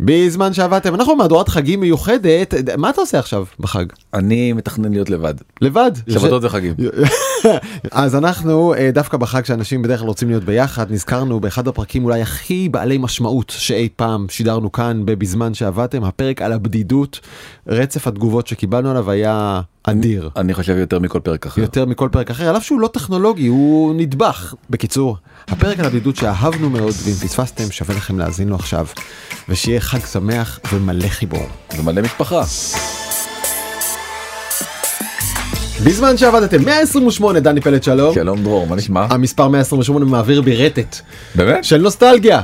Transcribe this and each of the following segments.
בזמן שעבדתם, אנחנו מהדורת חגים מיוחדת, מה אתה עושה עכשיו בחג? אני מתכנן להיות לבד. לבד? שבתות וחגים. אז אנחנו אה, דווקא בחג שאנשים בדרך כלל רוצים להיות ביחד, נזכרנו באחד הפרקים אולי הכי בעלי משמעות שאי פעם שידרנו כאן בבזמן שעבדתם, הפרק על הבדידות, רצף התגובות שקיבלנו עליו היה אדיר. אני חושב יותר מכל פרק אחר. יותר מכל פרק אחר, על אף שהוא לא טכנולוגי, הוא נדבך. בקיצור, הפרק על הבדידות שאהבנו מאוד, ואם פספסתם שווה לכם להאזין לו עכשיו, ושיהיה חג שמח ומלא חיבור. ומלא משפחה. בזמן שעבדתם 128 דני פלד שלום. שלום דרור, מה נשמע? המספר 128 מעביר בי רטט. באמת? של נוסטלגיה.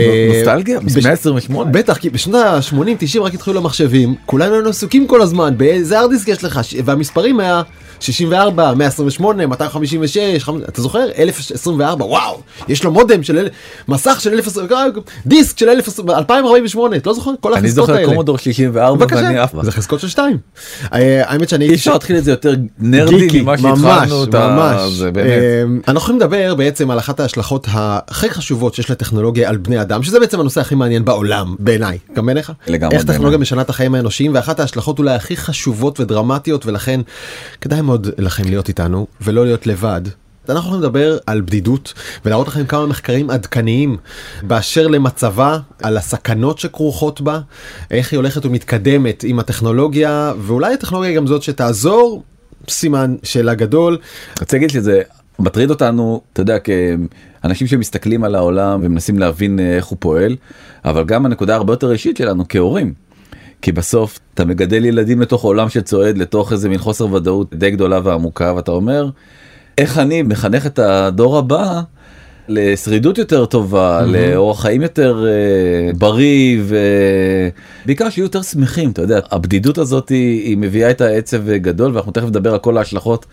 אה, נוסטלגיה? בש- 128? בטח, כי בשנות ה-80-90 רק התחילו המחשבים, כולנו היינו עסוקים כל הזמן, באיזה ארדיסק יש לך, והמספרים היה 64, 128, 256, חמ- אתה זוכר? 1024, וואו, יש לו מודם של, מסך של 1024, דיסק של 2048, אתה לא זוכר? כל אני החזקות זוכר האלה. קומודור 64 ואני אף בבקשה, זה חזקות של שתיים. אה, האמת שאני... אי אפשר להתחיל את זה יותר נרדי ממה ממש, שהתחלנו. ממש. אמ, אנחנו יכולים לדבר בעצם על אחת ההשלכות הכי חשובות שיש לטכנולוגיה על בני אדם, שזה בעצם הנושא הכי מעניין בעולם, בעיניי. גם בעיניך? לגמרי, איך טכנולוגיה. משנה את החיים האנושיים, ואחת ההשלכות אולי הכי חשובות ודרמטיות, ולכן כדאי מאוד לכם להיות איתנו, ולא להיות לבד. אנחנו יכולים לדבר על בדידות ולהראות לכם כמה מחקרים עדכניים באשר למצבה, על הסכנות שכרוכות בה, איך היא הולכת ומתקדמת עם הטכנולוגיה, ואולי הטכנולוגיה היא גם זאת שתעזור, סימן שאלה גדול. רציתי להגיד שזה מטריד אותנו, אתה יודע, כאנשים שמסתכלים על העולם ומנסים להבין אה, איך הוא פועל, אבל גם הנקודה הרבה יותר אישית שלנו כהורים. כי בסוף אתה מגדל ילדים לתוך עולם שצועד לתוך איזה מין חוסר ודאות די גדולה ועמוקה ואתה אומר איך אני מחנך את הדור הבא לשרידות יותר טובה Mm-hmm. לאורח חיים יותר אה, בריא ובעיקר שיהיו יותר שמחים אתה יודע הבדידות הזאת היא, היא מביאה את העצב גדול ואנחנו תכף נדבר על כל ההשלכות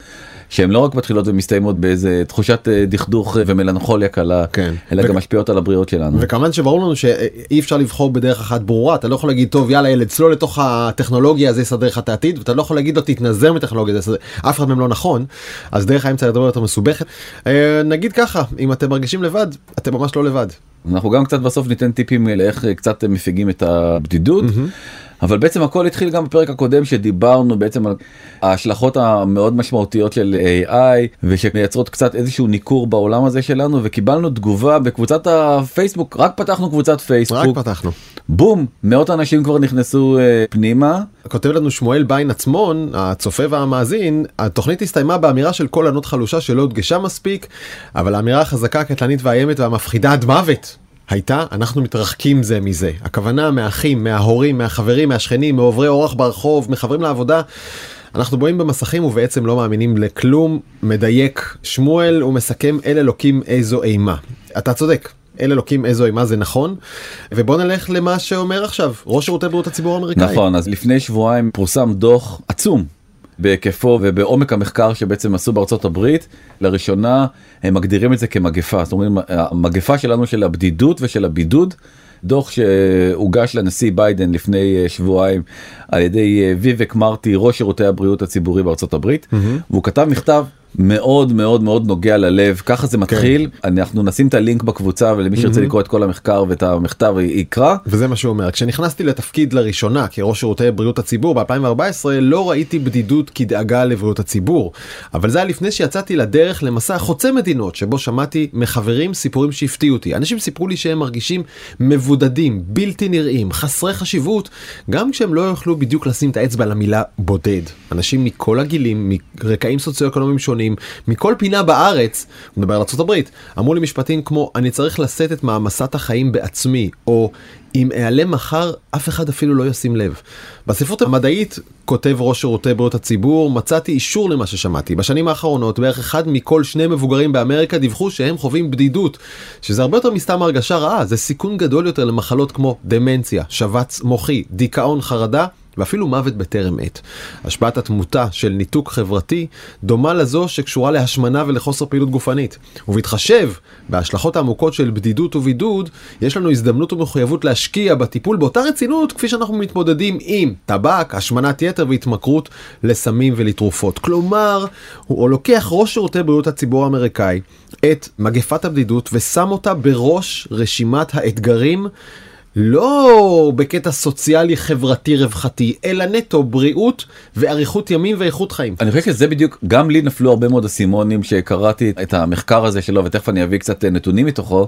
שהן לא רק מתחילות ומסתיימות באיזה תחושת אה, דכדוך אה, ומלנכוליה קלה כן. אלא וכ- גם משפיעות על הבריאות שלנו. וכמובן שברור לנו שאי אפשר לבחור בדרך אחת ברורה אתה לא יכול להגיד טוב יאללה ילד צלול לתוך הטכנולוגיה זה יסדר לך את העתיד ואתה לא יכול להגיד לו תתנזר מטכנולוגיה זה יסדר אף אחד מהם לא נכון אז דרך האמצע לדבר יותר מסובכת אה, נגיד ככה אם אתם מרגישים לבד אתם ממש לא לבד. אנחנו גם קצת בסוף ניתן טיפים לאיך אה, קצת מפיגים את הבדידות. אבל בעצם הכל התחיל גם בפרק הקודם שדיברנו בעצם על ההשלכות המאוד משמעותיות של AI ושמייצרות קצת איזשהו ניכור בעולם הזה שלנו וקיבלנו תגובה בקבוצת הפייסבוק רק פתחנו קבוצת רק פייסבוק פתחנו. בום מאות אנשים כבר נכנסו אה, פנימה כותב לנו שמואל ביין עצמון הצופה והמאזין התוכנית הסתיימה באמירה של קול ענות חלושה שלא הודגשה מספיק אבל האמירה החזקה הקטלנית והאיימת והמפחידה עד מוות. הייתה אנחנו מתרחקים זה מזה הכוונה מהאחים מההורים מהחברים מהשכנים מעוברי אורח ברחוב מחברים לעבודה. אנחנו בואים במסכים ובעצם לא מאמינים לכלום מדייק שמואל הוא מסכם אל אלוקים איזו אימה אתה צודק. אל אלוקים איזו אימה זה נכון. ובוא נלך למה שאומר עכשיו. ראש שירותי בריאות הציבור האמריקאי. נכון אז לפני שבועיים פורסם דוח עצום בהיקפו ובעומק המחקר שבעצם עשו בארצות הברית. לראשונה הם מגדירים את זה כמגפה. זאת אומרת המגפה שלנו של הבדידות ושל הבידוד. דוח שהוגש לנשיא ביידן לפני אה, שבועיים על ידי אה, ויבק מרטי ראש שירותי הבריאות הציבורי בארצות הברית. והוא כתב מכתב מאוד מאוד מאוד נוגע ללב. ככה זה מתחיל. אנחנו נשים את הלינק בקבוצה ולמי שירצה לקרוא את כל המחקר ואת המכתב יקרא. וזה מה שהוא אומר. כשנכנסתי לתפקיד לראשונה כראש שירותי בריאות הציבור ב-2014 לא ראיתי בדידות כדאגה לבריאות הציבור. אבל זה היה לפני שיצאתי לדרך למסע חוצה מדינות שבו שמעתי מחברים סיפורים שהפתיעו אותי. אנשים סיפרו לי שהם מרגישים מבודדים בלתי נראים חסרי חשיבות גם כשהם לא יוכלו בדיוק לשים את האצבע על המילה בודד. אנשים מכל הגילים מרקעים סוציו-אקונומיים שונים מכל פינה בארץ הוא מדבר על ארה"ב אמרו לי משפטים כמו אני צריך לשאת את מעמסת החיים בעצמי או אם אעלם מחר אף אחד אפילו לא ישים לב. בספרות המדעית כותב ראש שירותי בריאות הציבור מצאתי אישור למה ששמעתי בשנים האחרונות בערך אחד מכל שני מבוגרים באמריקה דיווחו שהם חווים בדידות שזה הרבה יותר מסתם הרגשה רעה זה סיכון גדול יותר למחלות כמו דמנציה שבץ מוחי דיכאון חרדה ואפילו מוות בטרם עת. השפעת התמותה של ניתוק חברתי דומה לזו שקשורה להשמנה ולחוסר פעילות גופנית. ובהתחשב בהשלכות העמוקות של בדידות ובידוד, יש לנו הזדמנות ומחויבות להשקיע בטיפול באותה רצינות כפי שאנחנו מתמודדים עם טבק, השמנת יתר והתמכרות לסמים ולתרופות. כלומר, הוא לוקח ראש שירותי בריאות הציבור האמריקאי את מגפת הבדידות ושם אותה בראש רשימת האתגרים לא בקטע סוציאלי חברתי רווחתי אלא נטו בריאות ואריכות ימים ואיכות חיים. אני חושב שזה בדיוק גם לי נפלו הרבה מאוד אסימונים שקראתי את המחקר הזה שלו ותכף אני אביא קצת נתונים מתוכו.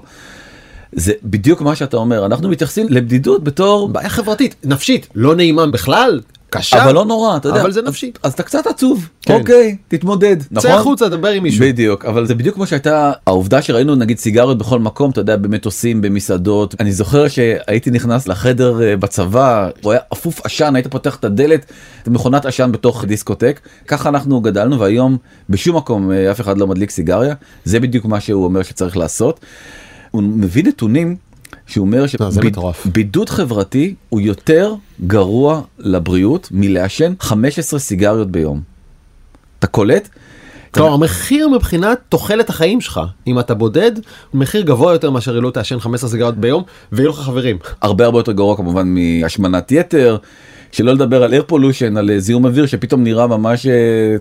זה בדיוק מה שאתה אומר אנחנו מתייחסים לבדידות בתור בעיה חברתית נפשית לא נעימה בכלל קשה. אבל לא נורא אתה יודע. אבל זה נפשי. אז, אז אתה קצת עצוב. כן. אוקיי תתמודד. צא נכון החוצה דבר עם מישהו. בדיוק אבל זה בדיוק כמו שהייתה העובדה שראינו נגיד סיגריות בכל מקום אתה יודע במטוסים במסעדות. אני זוכר שהייתי נכנס לחדר אה, בצבא הוא היה אפוף עשן היית פותח את הדלת את מכונת עשן בתוך דיסקוטק. ככה אנחנו גדלנו והיום בשום מקום אה, אף אחד לא מדליק סיגריה. זה בדיוק מה שהוא אומר שצריך לעשות. הוא מביא נתונים שהוא אומר לא. שבידוד חברתי הוא יותר גרוע לבריאות מלעשן 15 סיגריות ביום. אתה קולט? כלומר המחיר מבחינת תוחלת החיים שלך אם אתה בודד הוא מחיר גבוה יותר מאשר לא תעשן 15 סיגריות ביום ויהיו לך חברים. הרבה הרבה יותר גרוע כמובן מהשמנת יתר. שלא לדבר על air pollution על אה, זיהום אוויר שפתאום נראה ממש אה,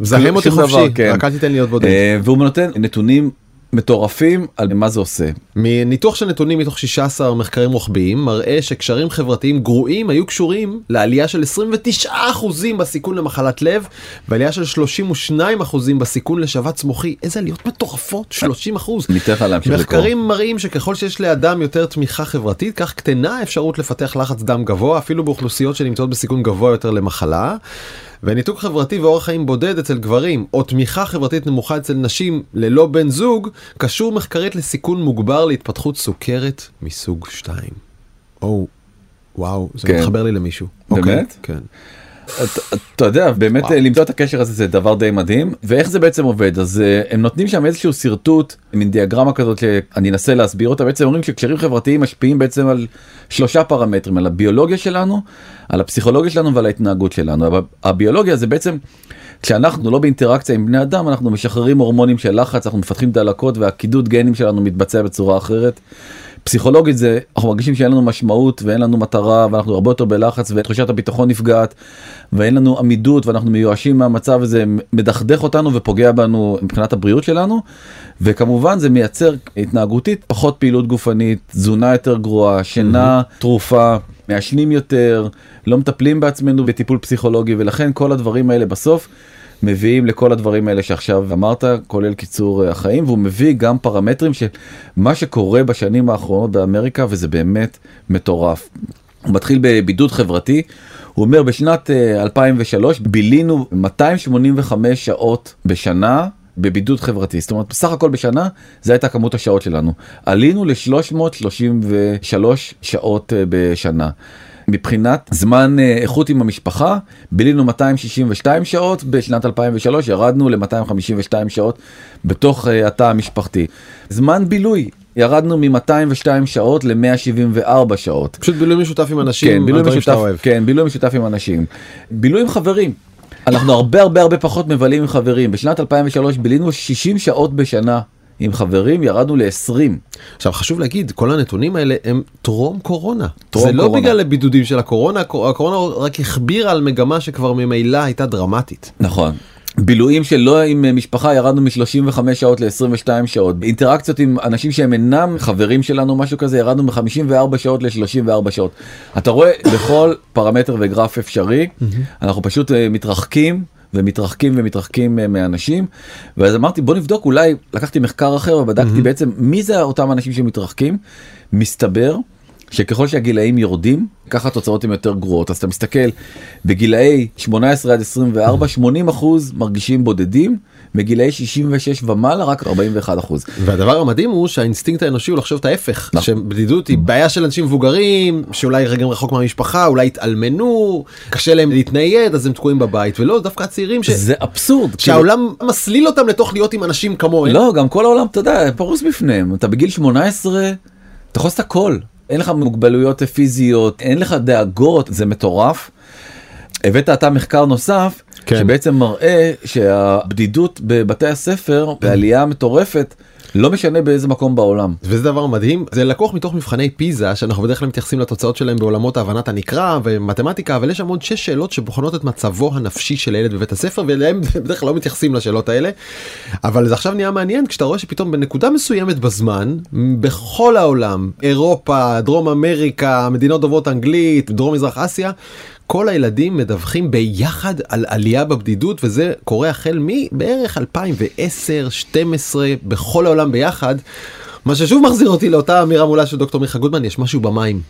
מזהם אותי שום דבר, חופשי כן. רק אל תיתן לי להיות בודד. אה, והוא נותן נתונים מטורפים על מה זה עושה. מניתוח של נתונים מתוך 16 מחקרים רוחביים מראה שקשרים חברתיים גרועים היו קשורים לעלייה של 29% בסיכון למחלת לב ועלייה של 32% בסיכון לשבץ מוחי איזה עליות מטורפות 30%. ניתן לך להמשיך לקרוא. מחקרים מראים שככל שיש לאדם יותר תמיכה חברתית כך קטנה האפשרות לפתח לחץ דם גבוה אפילו באוכלוסיות שנמצאות בסיכון גבוה יותר למחלה. וניתוק חברתי ואורח חיים בודד אצל גברים או תמיכה חברתית נמוכה אצל נשים ללא בן זוג קשור מחקרית לסיכון מוגבר להתפתחות סוכרת מסוג 2. או וואו זה כן. מתחבר לי למישהו. באמת? אוקיי, כן. אתה- יודע באמת למצוא את הקשר הזה זה דבר די מדהים ואיך זה בעצם עובד אז אה, הם נותנים שם איזשהו שרטוט מין דיאגרמה כזאת שאני אנסה להסביר אותה בעצם אומרים שקשרים חברתיים משפיעים בעצם על שלושה פרמטרים על הביולוגיה שלנו על הפסיכולוגיה שלנו ועל ההתנהגות שלנו הביולוגיה זה בעצם. כשאנחנו לא באינטראקציה עם בני אדם אנחנו משחררים הורמונים של לחץ אנחנו מפתחים דלקות והקידוד גנים שלנו מתבצע בצורה אחרת. פסיכולוגית זה אנחנו מרגישים שאין לנו משמעות ואין לנו מטרה ואנחנו הרבה יותר בלחץ ותחושת הביטחון נפגעת ואין לנו עמידות ואנחנו מיואשים מהמצב הזה מדכדך אותנו ופוגע בנו מבחינת הבריאות שלנו. וכמובן זה מייצר התנהגותית פחות פעילות גופנית תזונה יותר גרועה שינה תרופה מעשנים יותר לא מטפלים בעצמנו בטיפול פסיכולוגי ולכן כל הדברים האלה בסוף מביאים לכל הדברים האלה שעכשיו אמרת כולל קיצור אה, החיים והוא מביא גם פרמטרים של מה שקורה בשנים האחרונות באמריקה וזה באמת מטורף. הוא מתחיל בבידוד חברתי הוא אומר בשנת אה, 2003 בילינו 285 שעות בשנה בבידוד חברתי זאת אומרת בסך הכל בשנה זה הייתה כמות השעות שלנו עלינו ל-333 שעות אה, בשנה. מבחינת זמן אה, איכות עם המשפחה בילינו 262 שעות בשנת 2003 ירדנו ל-252 שעות בתוך אה, התא המשפחתי. זמן בילוי ירדנו מ-202 שעות ל-174 שעות. פשוט בילוי משותף עם אנשים. כן, בילוי משותף. כן, בילוי משותף עם אנשים. בילוי עם חברים. אנחנו הרבה הרבה הרבה פחות מבלים עם חברים. בשנת 2003 בילינו 60 שעות בשנה עם חברים, ירדנו ל-20. עכשיו חשוב להגיד כל הנתונים האלה הם טרום קורונה. טרום זה לא קורונה. בגלל הבידודים של הקורונה הקור- הקורונה רק הכבירה על מגמה שכבר ממילא הייתה דרמטית. נכון. בילויים שלא עם משפחה ירדנו מ-35 שעות ל-22 שעות. אינטראקציות עם אנשים שהם אינם חברים שלנו משהו כזה ירדנו מ-54 שעות ל-34 שאות. אתה רואה בכל פרמטר וגרף אפשרי אנחנו פשוט אה, מתרחקים ומתרחקים ומתרחקים אה, מאנשים ואז אמרתי בוא נבדוק אולי לקחתי מחקר אחר ובדקתי בעצם מי זה אותם אנשים שמתרחקים. מסתבר. שככל שהגילאים יורדים ככה התוצאות הן יותר גרועות. אז אתה מסתכל בגילאי 18 עד 24 80 אחוז מרגישים בודדים מגילאי 66 ומעלה רק 41 אחוז. והדבר המדהים הוא שהאינסטינקט האנושי הוא לחשוב את ההפך. נכון. שבדידות היא בעיה של אנשים מבוגרים שאולי רגע רחוק מהמשפחה אולי התאלמנו קשה להם להתנייד אז הם תקועים בבית ולא דווקא הצעירים ש... זה אבסורד. כאילו, שהעולם מסליל אותם לתוך להיות עם אנשים כמוהם. לא גם כל העולם אתה יודע פרוס בפניהם אתה בגיל 18 אתה יכול לעשות הכל אין לך מוגבלויות פיזיות אין לך דאגות זה מטורף. הבאת אתה מחקר נוסף כן. שבעצם מראה שהבדידות בבתי הספר בעלייה מטורפת לא משנה באיזה מקום בעולם. וזה דבר מדהים זה לקוח מתוך מבחני פיזה שאנחנו בדרך כלל מתייחסים לתוצאות שלהם בעולמות הבנת הנקרא ומתמטיקה אבל יש שם עוד שש שאלות שבוחנות את מצבו הנפשי של הילד בבית הספר ואליהם בדרך כלל לא מתייחסים לשאלות האלה. אבל זה עכשיו נהיה מעניין כשאתה רואה שפתאום בנקודה מסוימת בזמן בכל העולם אירופה דרום אמריקה מדינות דוברות אנגלית דרום מזרח אסיה כל הילדים מדווחים ביחד על עלייה בבדידות וזה קורה החל מבערך 2010-2012 בכל העולם ביחד. מה ששוב מחזיר אותי לאותה אמירה מולה של דוקטור מיכה גודמן יש משהו במים.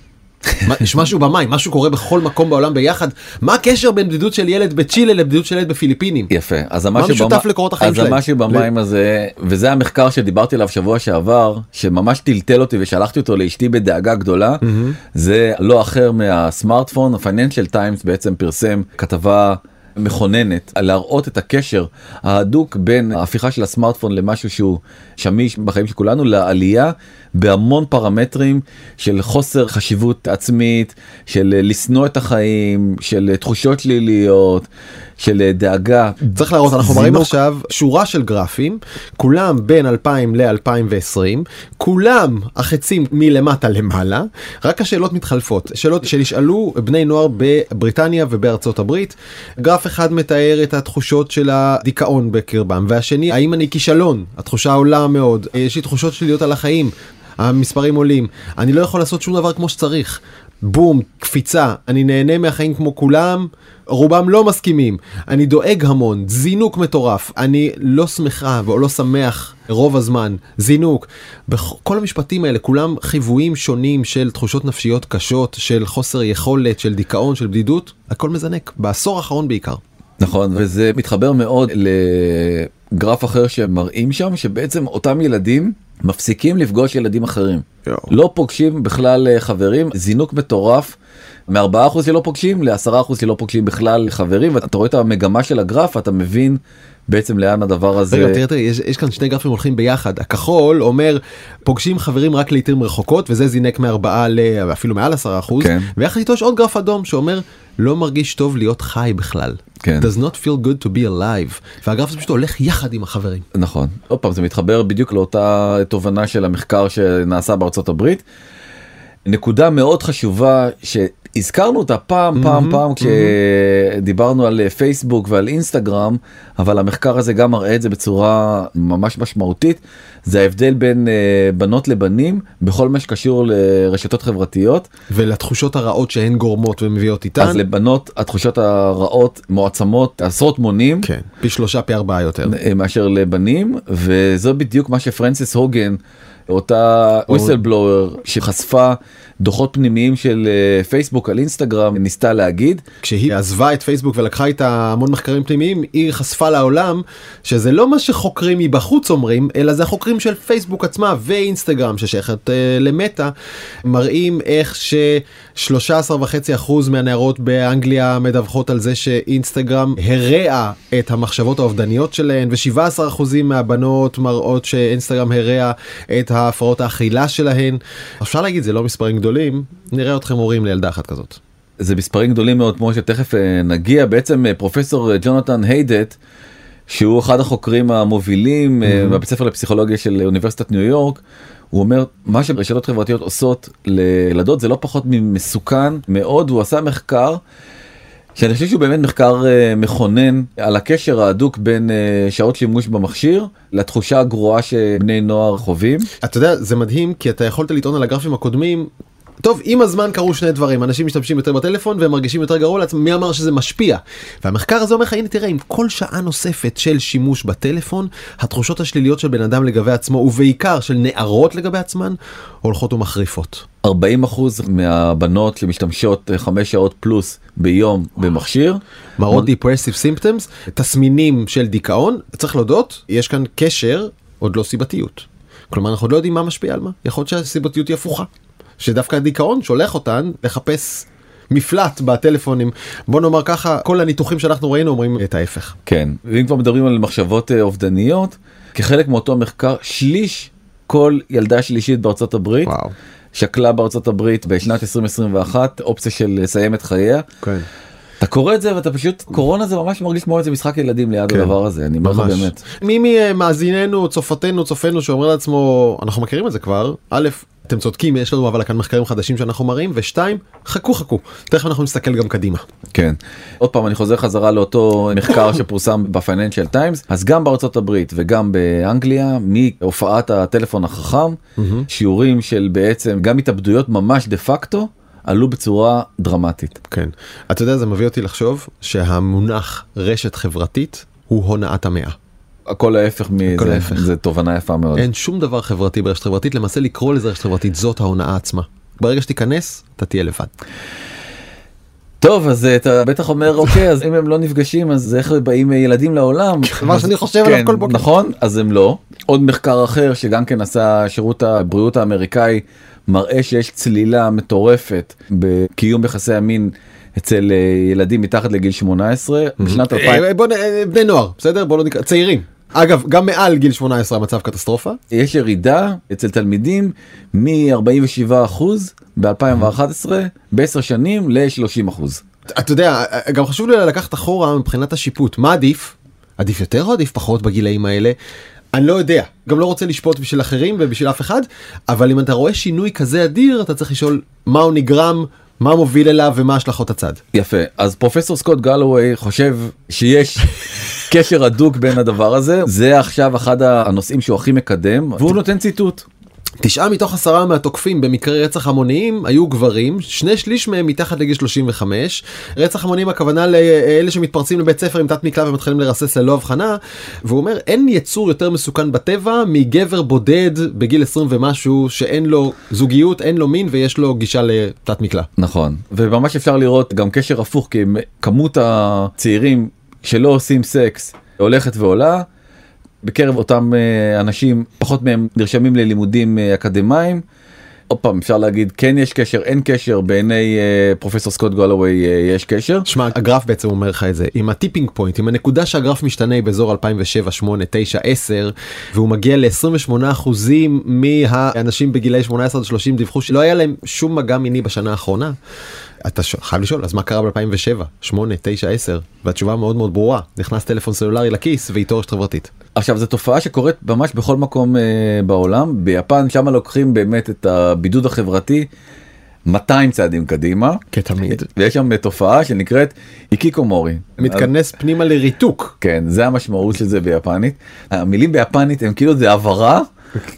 יש משהו במים משהו קורה בכל מקום בעולם ביחד. מה הקשר בין בדידות של ילד בצ'ילה לבדידות של ילד בפיליפינים? יפה. אז מה משותף לקורות החיים אז שלהם? המשהו במים הזה וזה המחקר שדיברתי עליו שבוע שעבר שממש טלטל אותי ושלחתי אותו לאשתי בדאגה גדולה זה לא אחר מהסמארטפון הפייננשל טיימס בעצם פרסם כתבה. מכוננת להראות את הקשר ההדוק בין ההפיכה של הסמארטפון למשהו שהוא שמיש בחיים של כולנו לעלייה בהמון פרמטרים של חוסר חשיבות עצמית של לשנוא את החיים של תחושות שליליות של דאגה. צריך להראות אנחנו מראים עכשיו שורה של גרפים כולם בין 2000 ל-2020 כולם החצים מלמטה למעלה. רק השאלות מתחלפות שאלות שנשאלו בני נוער בבריטניה ובארצות הברית. גרף אחד מתאר את התחושות של הדיכאון בקרבם והשני האם אני כישלון? התחושה עולה מאוד. יש לי תחושות שליליות על החיים המספרים עולים. אני לא יכול לעשות שום דבר כמו שצריך. בום קפיצה. אני נהנה מהחיים כמו כולם. רובם לא מסכימים. אני דואג המון. זינוק מטורף. אני לא שמחה או לא שמח רוב הזמן. זינוק. בכל המשפטים האלה כולם חיוויים שונים של תחושות נפשיות קשות של חוסר יכולת של דיכאון של בדידות. הכל מזנק. בעשור האחרון בעיקר. נכון וזה מתחבר מאוד לגרף אחר שמראים שם שבעצם אותם ילדים מפסיקים לפגוש ילדים אחרים. יו. לא פוגשים בכלל אה, חברים זינוק מטורף. מ-4% שלא פוגשים ל-10% שלא פוגשים בכלל חברים ואתה רואה את המגמה של הגרף אתה מבין בעצם לאן הדבר הזה רגע תראה תראה יש, יש כאן שני גרפים הולכים ביחד הכחול אומר פוגשים חברים רק לעיתים רחוקות וזה זינק מארבעה לאפילו מעל עשרה אחוז כן. ויחד איתו יש עוד גרף אדום שאומר לא מרגיש טוב להיות חי בכלל. כן. does not feel good to be alive והגרף הזה פשוט הולך יחד עם החברים. נכון עוד פעם זה מתחבר בדיוק לאותה תובנה של המחקר שנעשה בארצות הברית. נקודה מאוד חשובה שהזכרנו אותה פעם פעם פעם כשדיברנו על פייסבוק ועל אינסטגרם אבל המחקר הזה גם מראה את זה בצורה ממש משמעותית זה ההבדל בין אה, בנות לבנים בכל מה שקשור לרשתות חברתיות ולתחושות הרעות שהן גורמות ומביאות איתן. אז לבנות התחושות הרעות מועצמות עשרות מונים כן פי שלושה פי ארבעה יותר. אה, מאשר לבנים וזה בדיוק מה שפרנסיס הוגן אותה וויסלבלואר שחשפה דוחות פנימיים של אה, פייסבוק על אינסטגרם ניסתה להגיד. כשהיא עזבה את פייסבוק ולקחה איתה המון מחקרים פנימיים היא חשפה לעולם שזה לא מה שחוקרים מבחוץ אומרים אלא זה החוקרים של פייסבוק עצמה ואינסטגרם ששייכת uh, למטה מראים איך ש13 וחצי אחוז מהנערות באנגליה מדווחות על זה שאינסטגרם הרע את המחשבות האובדניות שלהן ו17 אחוזים מהבנות מראות שאינסטגרם הרע את ההפרעות האכילה שלהן. אפשר להגיד זה לא מספרים גדולים נראה אתכם הורים לילדה אחת כזאת. זה מספרים גדולים מאוד כמו שתכף אה, נגיע בעצם אה, פרופסור אה, ג'ונתן היידט שהוא אחד החוקרים המובילים mm-hmm. בבית ספר לפסיכולוגיה של אוניברסיטת ניו יורק. הוא אומר מה שרשתות חברתיות עושות לילדות זה לא פחות ממסוכן מאוד הוא עשה מחקר. שאני חושב שהוא באמת מחקר מכונן על הקשר ההדוק בין שעות שימוש במכשיר לתחושה הגרועה שבני נוער חווים. אתה יודע זה מדהים כי אתה יכולת לטעון על הגרפים הקודמים. טוב עם הזמן קרו שני דברים אנשים משתמשים יותר בטלפון והם מרגישים יותר גרוע לעצמם מי אמר שזה משפיע והמחקר הזה אומר לך הנה תראה עם כל שעה נוספת של שימוש בטלפון התחושות השליליות של בן אדם לגבי עצמו ובעיקר של נערות לגבי עצמן הולכות ומחריפות. 40 אחוז מהבנות שמשתמשות אה, חמש שעות פלוס ביום במכשיר. מראות depressive symptoms תסמינים של דיכאון צריך להודות יש כאן קשר עוד לא סיבתיות. כלומר אנחנו לא יודעים מה משפיע על מה יכול להיות שהסיבתיות היא הפוכה. שדווקא הדיכאון שולח אותן לחפש מפלט בטלפונים בוא נאמר ככה כל הניתוחים שאנחנו ראינו אומרים את ההפך. כן ואם כבר מדברים על מחשבות אה, אובדניות כחלק מאותו מחקר שליש כל ילדה שלישית בארצות הברית וואו. שקלה בארצות הברית בשנת 2021 אופציה של לסיים את חייה. כן. אתה קורא את זה ואתה פשוט קורונה זה ממש מרגיש כמו איזה משחק ילדים ליד כן. הדבר הזה אני אומר לך. באמת. מי ממאזיננו, צופתנו, צופינו שאומר לעצמו, אנחנו מכירים את זה כבר, א', אתם צודקים, יש לנו אבל כאן מחקרים חדשים שאנחנו מראים, ושתיים, חכו חכו, תכף אנחנו נסתכל גם קדימה. כן. עוד פעם אני חוזר חזרה לאותו מחקר שפורסם בפייננשל טיימס אז גם בארצות הברית וגם באנגליה מהופעת הטלפון החכם שיעורים של בעצם גם התאבדויות ממש דה פקטו עלו בצורה דרמטית. כן. אתה יודע, זה מביא אותי לחשוב שהמונח רשת חברתית הוא הונאת המאה. הכל ההפך מזה. זה תובנה יפה מאוד. אין שום דבר חברתי ברשת חברתית, למעשה לקרוא לזה רשת חברתית זאת ההונאה עצמה. ברגע שתיכנס, אתה תהיה לבד. טוב אז אה, אתה בטח אומר אוקיי אז אם הם לא נפגשים אז איך באים אה, ילדים לעולם. מה אז- שאני חושב עליו כן, כל בוקר. נכון אז הם לא. עוד מחקר אחר שגם כן עשה שירות הבריאות האמריקאי מראה שיש צלילה מטורפת בקיום יחסי המין אצל אה, ילדים מתחת לגיל 18 בשנת 2000 אה, בוא נ... בני נוער, בסדר? בוא לא נקרא, צעירים. אגב, גם מעל גיל 18 המצב קטסטרופה. יש ירידה אצל תלמידים מ-47% ב-2011 בעשר שנים ל-30%. אתה יודע, גם חשוב לי לקחת אחורה מבחינת השיפוט, מה עדיף? עדיף יותר או עדיף פחות בגילאים האלה? אני לא יודע, גם לא רוצה לשפוט בשביל אחרים ובשביל אף אחד, אבל אם אתה רואה שינוי כזה אדיר, אתה צריך לשאול מה הוא נגרם, מה מוביל אליו ומה השלכות הצד. יפה אז פרופסור סקוט גלווי חושב שיש קשר הדוק בין הדבר הזה זה עכשיו אחד הנושאים שהוא הכי מקדם והוא נותן ציטוט. תשעה מתוך עשרה מהתוקפים במקרי רצח המוניים היו גברים, שני שליש מהם מתחת לגיל 35. רצח המוניים הכוונה לאלה שמתפרצים לבית ספר עם תת מקלע ומתחילים לרסס ללא הבחנה. והוא אומר אין יצור יותר מסוכן בטבע מגבר בודד בגיל 20 ומשהו שאין לו זוגיות, אין לו מין ויש לו גישה לתת מקלע. נכון וממש אפשר לראות גם קשר הפוך כי כמות הצעירים שלא עושים סקס הולכת ועולה. בקרב אותם אה, אנשים פחות מהם נרשמים ללימודים אה, אקדמיים. עוד פעם אפשר להגיד כן יש קשר אין קשר בעיני אה, פרופסור סקוט גולווי אה, יש קשר. שמע הגרף בעצם אומר לך את זה עם ה tipping point עם הנקודה שהגרף משתנה באזור 2007 8 9 10 והוא מגיע ל-28 אחוזים מהאנשים בגילאי 18 עד 30 דיווחו שלא היה להם שום מגע מיני בשנה האחרונה. אתה ש- חייב לשאול אז מה קרה ב-2007 8 9 10 והתשובה מאוד מאוד ברורה נכנס טלפון סלולרי לכיס ואיתו רשת חברתית. עכשיו זו תופעה שקורית ממש בכל מקום אה, בעולם ביפן שם לוקחים באמת את הבידוד החברתי 200 צעדים קדימה כתמיד. ויש שם תופעה שנקראת איקיקומורי. מתכנס פנימה לריתוק. כן זה המשמעות של זה ביפנית המילים ביפנית הם כאילו זה הבהרה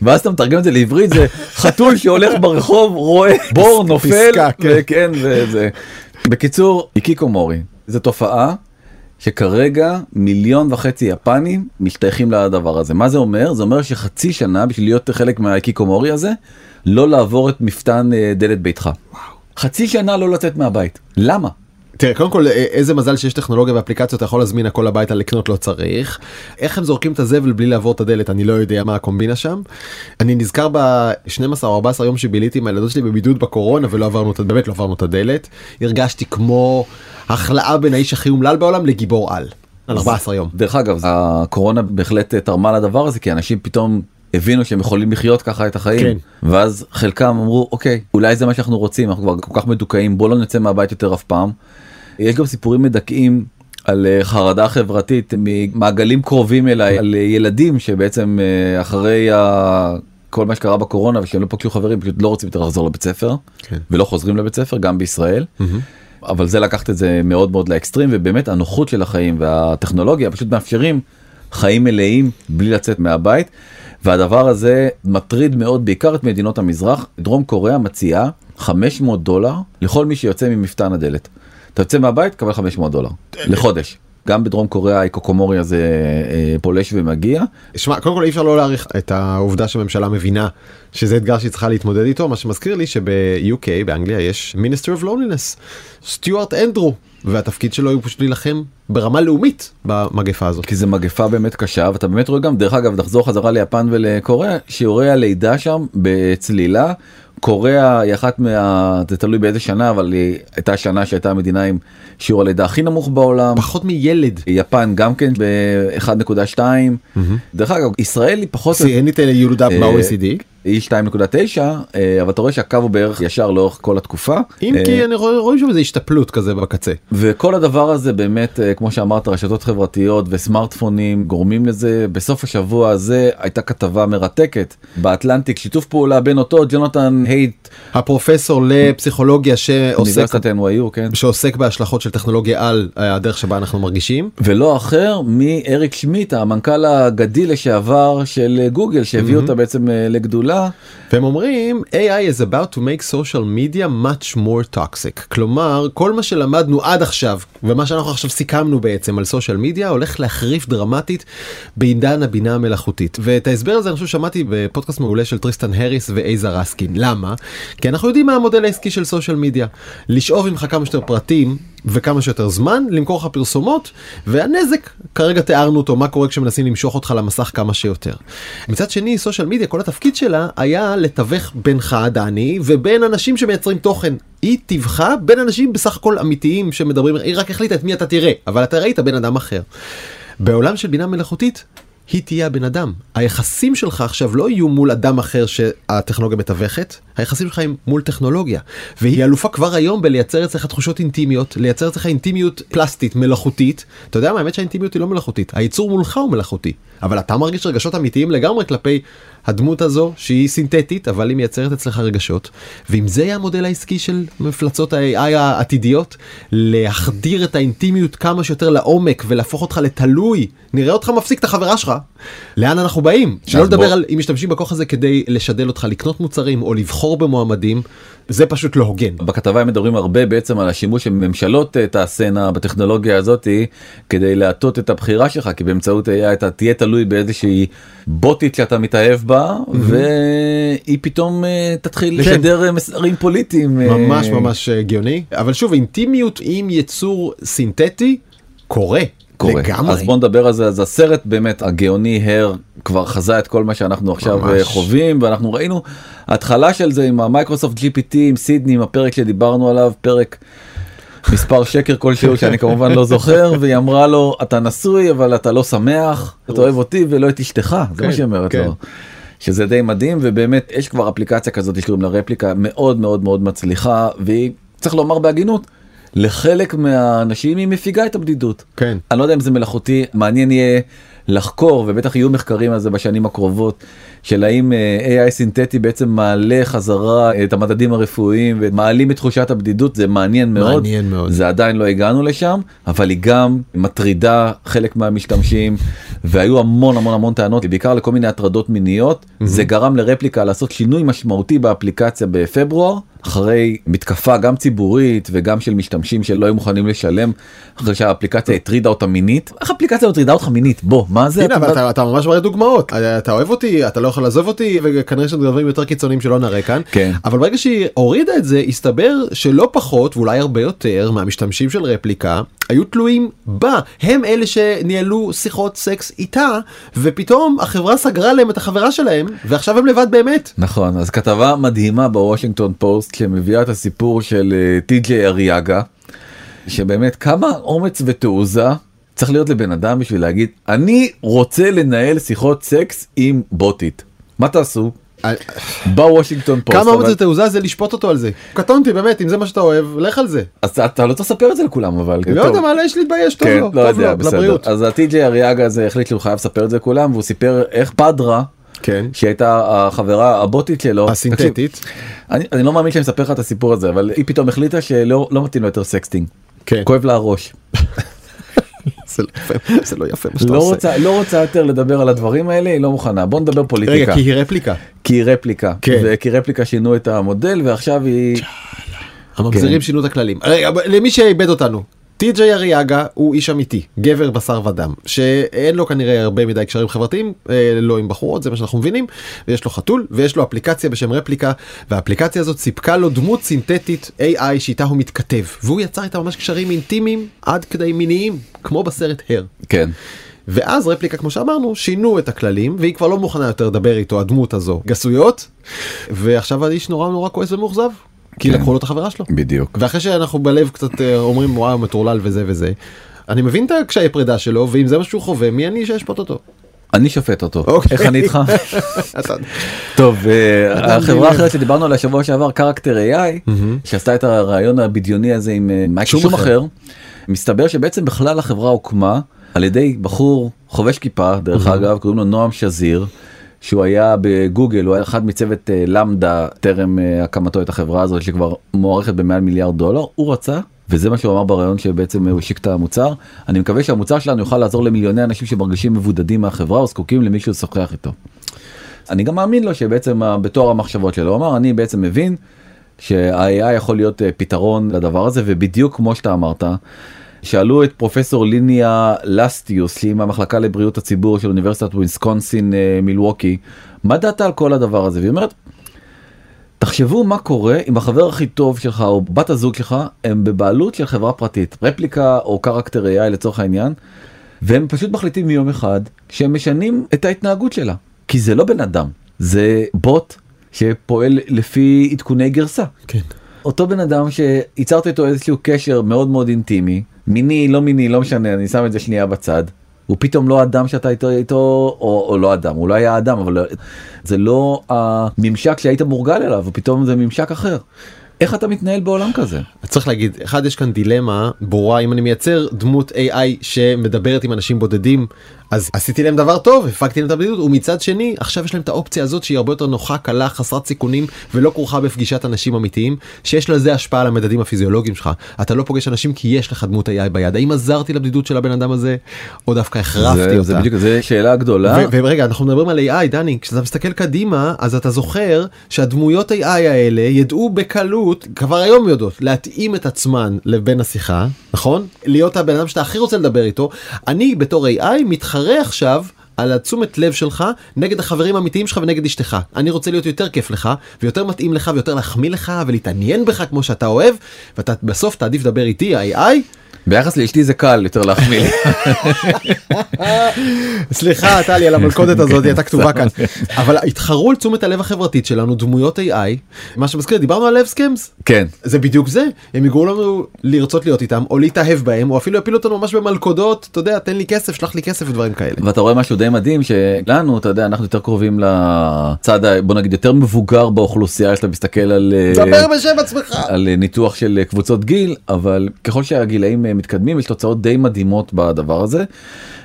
ואז אתה מתרגם את זה לעברית זה חתול שהולך ברחוב רואה בור נופל כן. וכן וזה בקיצור איקיקומורי זה תופעה שכרגע מיליון וחצי יפנים משתייכים לדבר הזה מה זה אומר זה אומר שחצי שנה בשביל להיות חלק מהאיקיקומורי הזה לא לעבור את מפתן אה, דלת ביתך. חצי שנה לא לצאת מהבית למה. תראה קודם כל אה, איזה מזל שיש טכנולוגיה ואפליקציות אתה יכול להזמין הכל הביתה לקנות לא צריך איך הם זורקים את הזבל בלי לעבור את הדלת אני לא יודע מה הקומבינה שם. אני נזכר ב-12 או 14 יום שביליתי עם הילדות שלי בבידוד בקורונה ולא עברנו את באמת לא עברנו את הדלת הרגשתי כמו החלאה בין האיש הכי אומלל בעולם לגיבור על. על 14 יום. דרך אגב הקורונה בהחלט תרמה לדבר הזה כי אנשים פתאום הבינו שהם יכולים לחיות ככה את החיים כן. ואז חלקם אמרו אוקיי אולי זה מה שאנחנו רוצים אנחנו כבר כל כך מדוכאים בוא לא נצא מהבית יותר אף פעם. יש גם סיפורים מדכאים על אה, חרדה חברתית ממעגלים קרובים אליי על אה, ילדים שבעצם אה, אחרי ה... כל מה שקרה בקורונה ושהם לא פגשו חברים פשוט לא רוצים יותר לחזור לבית ספר כן. ולא חוזרים לבית ספר גם בישראל. אבל זה לקחת את זה מאוד מאוד לאקסטרים ובאמת הנוחות של החיים והטכנולוגיה פשוט מאפשרים חיים מלאים בלי לצאת מהבית. והדבר הזה מטריד מאוד בעיקר את מדינות המזרח דרום קוריאה מציעה 500 דולר לכל מי שיוצא ממפתן הדלת. אתה יוצא מהבית קבל 500 דולר לחודש. גם בדרום קוריאה האיקוקומורי הזה אה, פולש ומגיע. שמע קודם כל אי אפשר לא להעריך את העובדה שהממשלה מבינה שזה אתגר שהיא צריכה להתמודד איתו מה שמזכיר לי שב-UK באנגליה יש minister of loneliness סטיוארט אנדרו והתפקיד שלו הוא פשוט להילחם ברמה לאומית במגפה הזאת. כי זה מגפה באמת קשה ואתה באמת רואה גם דרך אגב נחזור חזרה ליפן ולקוריאה שיעורי הלידה שם בצלילה. קוריאה היא אחת מה... זה תלוי באיזה שנה אבל היא הייתה שנה שהייתה המדינה עם שיעור הלידה הכי נמוך בעולם. פחות מילד. יפן גם כן ב-1.2. דרך אגב ישראל היא פחות שיאנית ילודה אה, ב-OECD. היא 2.9 אה, אבל אתה רואה שהקו הוא בערך ישר לאורך כל התקופה. אם אה, כי אני רואה רואים שם איזה השתפלות כזה בקצה. וכל הדבר הזה באמת אה, כמו שאמרת רשתות חברתיות וסמארטפונים גורמים לזה בסוף השבוע הזה הייתה כתבה מרתקת באטלנטיק שיתוף פעולה בין אותו ג'ונתן הייט הפרופסור לפסיכולוגיה שעוסק NYU כן שעוסק בהשלכות של טכנולוגיה על אה, הדרך שבה אנחנו מרגישים. ולא אחר מאריק שמיט המנכ"ל האגדי לשעבר של אה, גוגל שהביא אותה בעצם אה, לגדולה והם אומרים AI is about to make social media much more toxic. כלומר כל מה שלמדנו עד עכשיו ומה שאנחנו עכשיו סיכמנו בעצם על social media הולך להחריף דרמטית בעידן הבינה המלאכותית. ואת ההסבר הזה אני חושב שמעתי בפודקאסט מעולה של טריסטן הריס ואייזה רסקין. למה? כי אנחנו יודעים מה המודל העסקי של social media לשאוב ממך כמה שיותר פרטים וכמה שיותר זמן למכור לך פרסומות והנזק כרגע תיארנו אותו מה קורה כשמנסים למשוך אותך למסך כמה שיותר. מצד שני סושיאל מדיה כל התפקיד שלה היה לתווך בינך דני ובין אנשים שמייצרים תוכן. היא טיווחה בין אנשים בסך הכל אמיתיים שמדברים היא רק החליטה את מי אתה תראה אבל אתה ראית בן אדם אחר. בעולם של בינה מלאכותית היא תהיה הבן אדם. היחסים שלך עכשיו לא יהיו מול אדם אחר שהטכנולוגיה מתווכת, היחסים שלך הם מול טכנולוגיה. והיא אלופה כבר היום בלייצר אצלך תחושות אינטימיות, לייצר אצלך אינטימיות פלסטית, מלאכותית. אתה יודע מה, האמת שהאינטימיות היא לא מלאכותית, הייצור מולך הוא מלאכותי. אבל אתה מרגיש רגשות אמיתיים לגמרי כלפי הדמות הזו שהיא סינתטית אבל היא מייצרת אצלך רגשות. ואם זה יהיה המודל העסקי של מפלצות ה-AI העתידיות, להחדיר את האינטימיות כמה שיותר לעומק ולהפוך אותך לתלוי, נראה אותך מפסיק את החברה שלך, לאן אנחנו באים? שלא לדבר בוא- על אם משתמשים בכוח הזה כדי לשדל אותך לקנות מוצרים או לבחור במועמדים, זה פשוט לא הוגן. בכתבה הם מדברים הרבה בעצם על השימוש שממשלות אה, תעשינה בטכנולוגיה הזאתי כדי להטות את הבחירה שלך כי באמצעות AI אתה תהיה תלוי באיזושהי בוטית שאתה מתאהב בה והיא פתאום אה, תתחיל כן. לשדר אה, מסרים פוליטיים. ממש ממש הגיוני אבל שוב אינטימיות עם יצור סינתטי קורה. קורה. לגמרי. אז בוא נדבר על זה אז הסרט באמת הגאוני הר כבר חזה את כל מה שאנחנו עכשיו ממש. ממש. חווים ואנחנו ראינו התחלה של זה עם המייקרוסופט gpt עם סידני עם הפרק שדיברנו עליו פרק. מספר שקר כלשהו שאני כמובן לא זוכר והיא אמרה לו אתה נשוי אבל אתה לא שמח אתה אוהב אותי ולא את אשתך זה כן, מה שהיא אומרת כן. לו. שזה די מדהים ובאמת יש כבר אפליקציה כזאת שקוראים לה רפליקה מאוד מאוד מאוד מצליחה והיא צריך לומר בהגינות לחלק מהאנשים היא מפיגה את הבדידות. כן. אני לא יודע אם זה מלאכותי מעניין יהיה לחקור ובטח יהיו מחקרים על זה בשנים הקרובות של האם אה, AI סינתטי בעצם מעלה חזרה את המדדים הרפואיים ומעלים את תחושת הבדידות זה מעניין מאוד מעניין מאוד. זה עדיין לא הגענו לשם אבל היא גם מטרידה חלק מהמשתמשים והיו המון המון המון טענות בעיקר לכל מיני הטרדות מיניות זה גרם לרפליקה לעשות שינוי משמעותי באפליקציה בפברואר אחרי מתקפה גם ציבורית וגם של משתמשים שלא היו מוכנים לשלם אחרי שהאפליקציה הטרידה אותה מינית. איך אפליקציה מטרידה אותך מינית? בוא מה זה? הנה, אבל אתה, אתה ממש מראה דוגמאות. אתה אוהב אותי אתה לא יכול לעזוב אותי וכנראה שיש דברים יותר קיצוניים שלא נראה כאן. כן. אבל ברגע שהיא הורידה את זה הסתבר שלא פחות ואולי הרבה יותר מהמשתמשים של רפליקה היו תלויים בה. הם אלה שניהלו שיחות סקס איתה ופתאום החברה סגרה להם את החברה שלהם ועכשיו הם לבד באמת. נכון אז כתבה מדהימה בוושינגטון פוסט שמביאה את הסיפור של אה, טי.ג'יי אריאגה שבאמת כמה אומץ ותעוזה צריך להיות לבן אדם בשביל להגיד אני רוצה לנהל שיחות סקס עם בוטית מה תעשו בוושינגטון פוסט כמה אומץ ותעוזה זה לשפוט אותו על זה. קטונתי באמת אם זה מה שאתה אוהב לך על זה. אז אתה- לא צריך לספר את זה לכולם אבל לא. יודע מה יש להתבייש טוב כן, לו לא טוב יודע, לו בסדר. לבריאות. אז הטי.ג'יי אריאגה הזה החליט שהוא חייב לספר את זה לכולם והוא סיפר איך פדרה כן. שהייתה החברה הבוטית שלו הסינתטית. תקשיב, אני, אני לא מאמין שאני מספר לך את הסיפור הזה אבל היא פתאום החליטה שלא לא מתאים לו יותר סקסטינג כן. כואב לה הראש זה לא יפה, זה לא יפה מה שאתה לא עושה. רוצה לא רוצה יותר לדבר על הדברים האלה היא לא מוכנה בוא נדבר רגע פוליטיקה כי היא רפליקה. כי היא רפליקה כן. וכי רפליקה שינו את המודל ועכשיו היא הממזרים כן. שינו את הכללים. רגע, למי שאיבד אותנו. טי.ג'יי אריאגה הוא איש אמיתי, גבר בשר ודם, שאין לו כנראה הרבה מדי קשרים חברתיים, אה, לא עם בחורות, זה מה שאנחנו מבינים, ויש לו חתול, ויש לו אפליקציה בשם רפליקה, והאפליקציה הזאת סיפקה לו דמות סינתטית AI שאיתה הוא מתכתב, והוא יצר איתה ממש קשרים אינטימיים עד כדי מיניים, כמו בסרט הר. כן ואז רפליקה כמו שאמרנו שינו את הכללים והיא כבר לא מוכנה יותר לדבר איתו הדמות הזו גסויות ועכשיו האיש נורא נורא כועס ומאוכזב כי כן. לקחו לו את החברה שלו. בדיוק ואחרי שאנחנו בלב קצת אה, אומרים וואו מטורלל וזה וזה אני מבין את הקשיי פרידה שלו ואם זה מה שהוא חווה מי אני שאשפוט אותו. אני שופט אותו אוקיי. איך אני איתך טוב אה, החברה בלי האחרת שדיברנו עליה שבוע שעבר קרקטר AI שעשתה את הרעיון הבדיוני הזה עם אה, מייקל שום. אחר מסתבר שבעצם בכלל החברה הוקמה על ידי בחור חובש כיפה דרך אגב קוראים לו נועם שזיר. שהוא היה בגוגל הוא היה אחד מצוות אה, למדה טרם אה, הקמתו את החברה הזאת שכבר מוערכת במעל מיליארד דולר הוא רצה וזה מה שהוא אמר בריאיון שבעצם הוא השיק את המוצר אני מקווה שהמוצר שלנו יוכל לעזור למיליוני אנשים שמרגישים מבודדים מהחברה או זקוקים למישהו לשוחח איתו. אני גם מאמין לו שבעצם בתור המחשבות שלו הוא אמר אני בעצם מבין שה-AI יכול להיות אה, פתרון לדבר הזה ובדיוק כמו שאתה אמרת. שאלו את פרופסור ליניה לסטיוס שהיא מהמחלקה לבריאות הציבור של אוניברסיטת וויסקונסין אה, מילווקי מה דעתה על כל הדבר הזה והיא אומרת. תחשבו מה קורה אם החבר הכי טוב שלך או בת הזוג שלך הם בבעלות של חברה פרטית רפליקה או קרקטר AI לצורך העניין והם פשוט מחליטים מיום אחד שהם משנים את ההתנהגות שלה כי זה לא בן אדם זה בוט שפועל לפי עדכוני גרסה. כן. אותו בן אדם שיצרת איתו איזשהו קשר מאוד מאוד אינטימי מיני לא מיני לא משנה אני שם את זה שנייה בצד. הוא פתאום לא אדם שאתה איתו איתו או, או לא אדם הוא לא היה אדם אבל זה לא הממשק שהיית מורגל אליו ופתאום זה ממשק אחר. איך אתה מתנהל בעולם כזה? צריך להגיד אחד יש כאן דילמה ברורה אם אני מייצר דמות AI שמדברת עם אנשים בודדים אז עשיתי להם דבר טוב הפקתי להם את הבדידות ומצד שני עכשיו יש להם את האופציה הזאת שהיא הרבה יותר נוחה קלה חסרת סיכונים ולא כרוכה בפגישת אנשים אמיתיים שיש לזה השפעה על המדדים הפיזיולוגיים שלך אתה לא פוגש אנשים כי יש לך דמות AI ביד האם עזרתי לבדידות של הבן אדם הזה או דווקא החרפתי זה, אותה. זה בדיוק זה שאלה גדולה. ורגע אנחנו מדברים על AI דני כשאתה מסתכל קדימה אז אתה זוכר שהדמויות AI האלה ידעו בקלות כבר היום יודעות להתאים את עצמן לבן השיחה נכון? להיות הבן אדם שאתה הכי רוצה לדבר איתו. אני בתור AI מתחרה עכשיו. על התשומת לב שלך נגד החברים האמיתיים שלך ונגד אשתך. אני רוצה להיות יותר כיף לך ויותר מתאים לך ויותר להחמיא לך ולהתעניין בך כמו שאתה אוהב ואתה בסוף תעדיף לדבר איתי AI ביחס לאשתי זה קל יותר להחמיא לי. סליחה טלי על המלכודת הזאת הייתה כתובה כאן אבל התחרו על תשומת הלב החברתית שלנו דמויות AI מה שמזכיר דיברנו על לב סקמס כן. זה בדיוק זה הם יגרמו לנו לרצות להיות איתם או להתאהב בהם או אפילו יפילו אותנו ממש במלכודות אתה יודע תן לי כסף שלח לי כסף ודברים כאלה. ואתה רואה משהו די מדהים שלנו אתה יודע אנחנו יותר קרובים לצד בוא נגיד יותר מבוגר באוכלוסייה שאתה מסתכל על אה. על אה, ניתוח של אה, קבוצות גיל אבל ככל שהגילאים מתקדמים יש תוצאות די מדהימות בדבר הזה.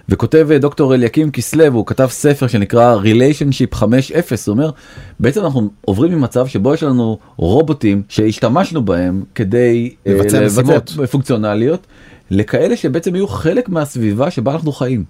וכותב אה, דוקטור אליקים כסלו הוא כתב ספר שנקרא ריליישנשיפ 5.0 הוא אומר בעצם אנחנו עוברים ממצב שבו יש לנו רובוטים שהשתמשנו בהם כדי אה, לבצע משימות. פונקציונליות לכאלה שבעצם יהיו חלק מהסביבה שבה אנחנו חיים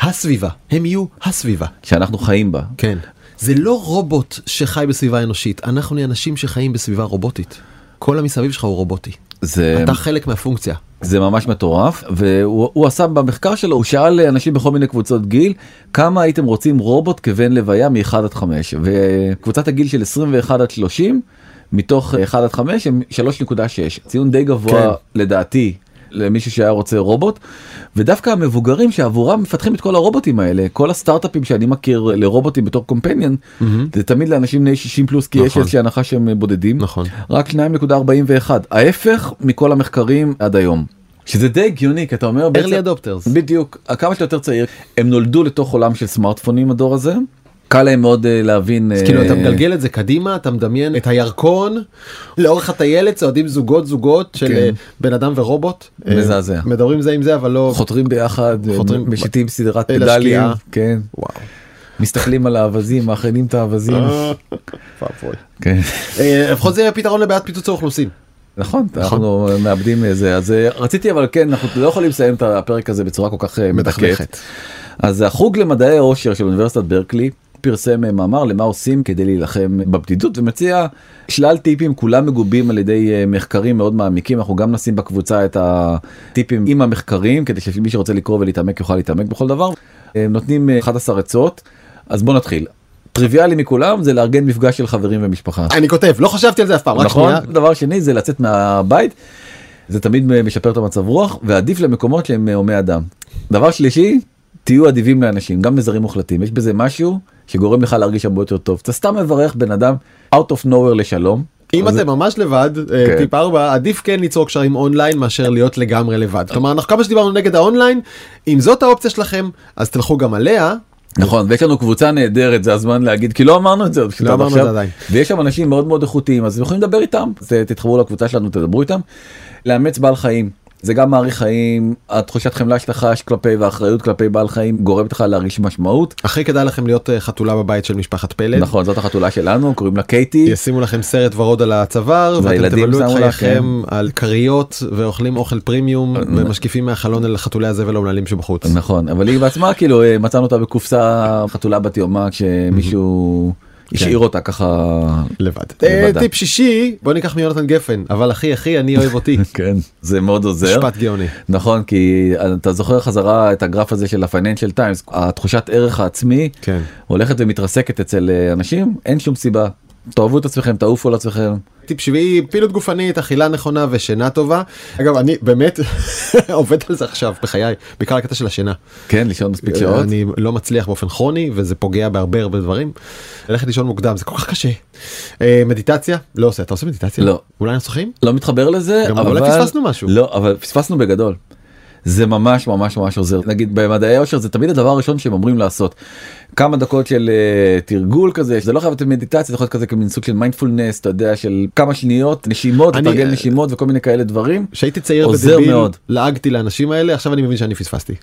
הסביבה הם יהיו הסביבה. שאנחנו חיים בה. כן. זה לא רובוט שחי בסביבה אנושית אנחנו נהיה אנשים שחיים בסביבה רובוטית. כל המסביב שלך הוא רובוטי. זה אתה חלק מהפונקציה. זה ממש מטורף והוא הוא עשה במחקר שלו הוא שאל אנשים בכל מיני קבוצות גיל כמה הייתם רוצים רובוט כבן לוויה מ-1 עד 5 וקבוצת הגיל של 21 עד 30 מתוך 1 עד 5 הם 3.6 ציון די גבוה כן. לדעתי. למישהו שהיה רוצה רובוט ודווקא המבוגרים שעבורם מפתחים את כל הרובוטים האלה כל הסטארט-אפים שאני מכיר לרובוטים בתור קומפניון זה תמיד לאנשים בני 60 פלוס כי יש נכון. איזושהי הנחה שהם בודדים נכון. רק 2.41 ההפך מכל המחקרים עד היום. שזה די הגיוני כי אתה אומר early adopters. בדיוק כמה שאתה יותר צעיר הם נולדו לתוך עולם של סמארטפונים הדור הזה קל להם מאוד אה, להבין אז אה, כאילו אתה מגלגל את זה קדימה אתה מדמיין את הירקון לאורך הטיילת צועדים זוגות זוגות של כן. אה, בן אדם ורובוט אה, מזעזע. מדברים זה עם זה אבל לא חותרים ביחד משיתים סדרת פדלים. כן וואו. מסתכלים על האווזים מאכילים את האווזים. כן. אה, לפחות זה יהיה פתרון לבעיית פיצוץ האוכלוסין. נכון אנחנו מאבדים איזה אז אה, רציתי אבל כן אנחנו לא יכולים לסיים את הפרק הזה בצורה כל כך אה, מדכאת. מדכדכת. אז החוג למדעי העושר של אוניברסיטת ברקלי פרסם אה, מאמר למה עושים כדי להילחם בבדידות ומציע שלל טיפים כולם מגובים על ידי אה, מחקרים מאוד מעמיקים אנחנו גם נשים בקבוצה את הטיפים עם המחקרים כדי שמי שרוצה לקרוא ולהתעמק יוכל להתעמק בכל דבר. נותנים אה, 11 עצות אז בוא נתחיל. טריוויאלי מכולם זה לארגן מפגש של חברים ומשפחה. אני כותב לא חשבתי על זה אף פעם נכון? דבר שני זה לצאת מהבית. זה תמיד משפר את המצב רוח ועדיף למקומות שהם הומי אדם. דבר שלישי תהיו אדיבים לאנשים גם לזרים מוחלטים יש בזה משהו שגורם לך להרגיש הרבה יותר טוב אתה סתם מברך בן אדם out of nowhere לשלום. אם אתם ממש לבד אה, כן. טיפ 4 עדיף כן ליצור קשרים אונליין מאשר להיות לגמרי לבד כלומר אנחנו כמה שדיברנו נגד האונליין אם זאת האופציה שלכם אז תלכו גם עליה נכון ויש לנו קבוצה נהדרת זה הזמן להגיד כי לא אמרנו את זה לא אמרנו את. זה עדיין. ויש שם אנשים מאוד מאוד איכותיים אז אתם יכולים לדבר איתם תתחברו לקבוצה שלנו תדברו איתם. לאמץ בעל חיים זה גם מאריך חיים התחושת חמלה שאתה חש כלפי והאחריות כלפי בעל חיים גורמת לך להרגיש משמעות הכי כדאי לכם להיות אה, חתולה בבית של משפחת פלד. נכון זאת החתולה שלנו קוראים לה קייטי ישימו לכם סרט ורוד על הצוואר ואתם תבלו את חייכם על כריות ואוכלים אוכל פרימיום ומשקיפים מהחלון אל חתולי הזבל האומללים שבחוץ. נכון אבל היא בעצמה כאילו אה, מצאנו אותה בקופסה חתולה בת יומה כשמישהו השאיר אותה ככה לבד. אה. טיפ שישי בוא ניקח מיונתן גפן אבל אחי אחי אני אוהב אותי. כן זה מאוד עוזר. משפט גאוני. נכון כי אתה זוכר חזרה את הגרף הזה של הפייננשל טיימס התחושת ערך העצמי כן. הולכת ומתרסקת אצל אה, אנשים אין שום סיבה תאהבו את עצמכם תעופו על עצמכם טיפ שביעי פעילות גופנית אכילה נכונה ושינה טובה. אגב אני באמת עובד על זה עכשיו בחיי בעיקר הקטע של השינה. כן לישון מספיק שעות אני לא מצליח באופן כרוני וזה פוגע בהרבה הרבה דברים. ללכת לישון מוקדם זה כל כך קשה. אה, מדיטציה לא עושה אתה עושה מדיטציה? לא. אולי אנחנו שוחים? לא מתחבר לזה אבל אולי פספסנו משהו. לא אבל פספסנו בגדול. זה ממש ממש ממש עוזר נגיד במדעי האושר זה תמיד הדבר הראשון שהם אומרים לעשות. כמה דקות של uh, תרגול כזה זה לא חייב להיות מדיטציה זה יכול להיות כזה כמין סוג של מיינדפולנס אתה יודע של כמה שניות נשימות אני- לתרגל נשימות וכל מיני כאלה דברים. כשהייתי צעיר עוזר ודביל מאוד. לעגתי לאנשים האלה עכשיו אני מבין שאני פספסתי.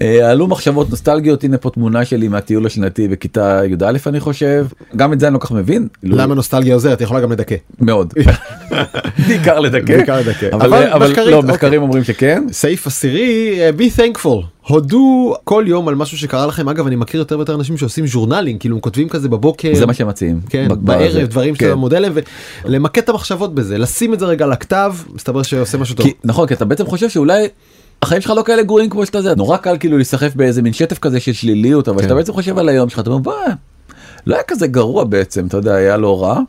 אה, עלו מחשבות נוסטלגיות הנה פה תמונה שלי מהטיול השנתי בכיתה י"א אני חושב גם את זה אני לא כך מבין. למה נוסטלגיה עוזרת יכולה גם לדכא. מאוד. בעיקר לדכא. אבל, אבל אבל לא, אוקיי. מחקרים אומרים שכן. סעיף עשירי אה, be thankful הודו כל יום על משהו שקרה לכם אגב אני מכיר יותר ויותר אנשים שעושים ז'ורנלינג כאילו הם כותבים כזה בבוקר זה מה שמציעים. כן ב- בערב בזה. דברים כן. שאתה מודד להם ולמקד את המחשבות בזה לשים את זה רגע על הכתב מסתבר שעושה משהו טוב. כי, נכון כי אתה בעצם חושב שאולי החיים שלך לא כאלה גרועים כמו שאתה זה נורא קל כאילו להיסחף באיזה מין שטף כזה של שליליות אבל כן. בעצם חושב על היום שלך אתה אומר "וואי, לא היה כזה גרוע בעצם אתה יודע היה לא רע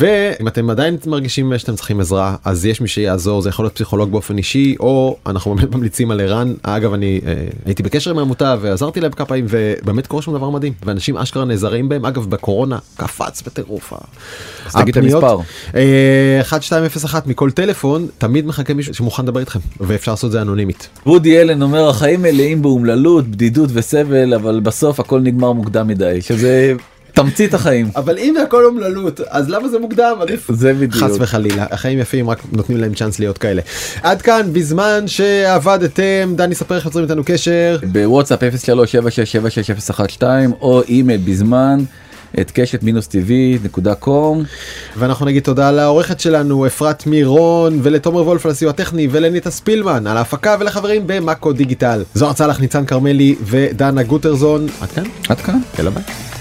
ואם אתם עדיין מרגישים שאתם צריכים עזרה אז יש מי שיעזור זה יכול להיות פסיכולוג באופן אישי או אנחנו באמת ממליצים על ערן אגב אני אה, הייתי בקשר עם העמותה ועזרתי להם כמה פעמים ובאמת קורה שם דבר מדהים ואנשים אשכרה נעזרים בהם אגב בקורונה קפץ בטירוף. אז תגיד את. המספר. אה, 1201 מכל טלפון תמיד מחכה מישהו שמוכן לדבר איתכם ואפשר לעשות את זה אנונימית. וודי אלן אומר החיים מלאים באומללות בדידות וסבל אבל בסוף הכל נגמר מוקדם מדי שזה תמצית החיים. אבל אם זה הכל אומללות אז למה זה מוקדם עדיף זה בדיוק. חס וחלילה החיים יפים רק נותנים להם צ'אנס להיות כאלה. עד כאן בזמן שעבדתם דני ספר איך יוצרים איתנו קשר בוואטסאפ 0376766012 או אימייל בזמן את קשת מינוס טבעי נקודה קום ואנחנו נגיד תודה לעורכת שלנו אפרת מירון ולתומר וולף על הסיוע הטכני ולניטה ספילמן על ההפקה ולחברים במאקו דיגיטל. זוהר צלח ניצן כרמלי ודנה גוטרזון עד כאן עד כאן. יאללה ביי.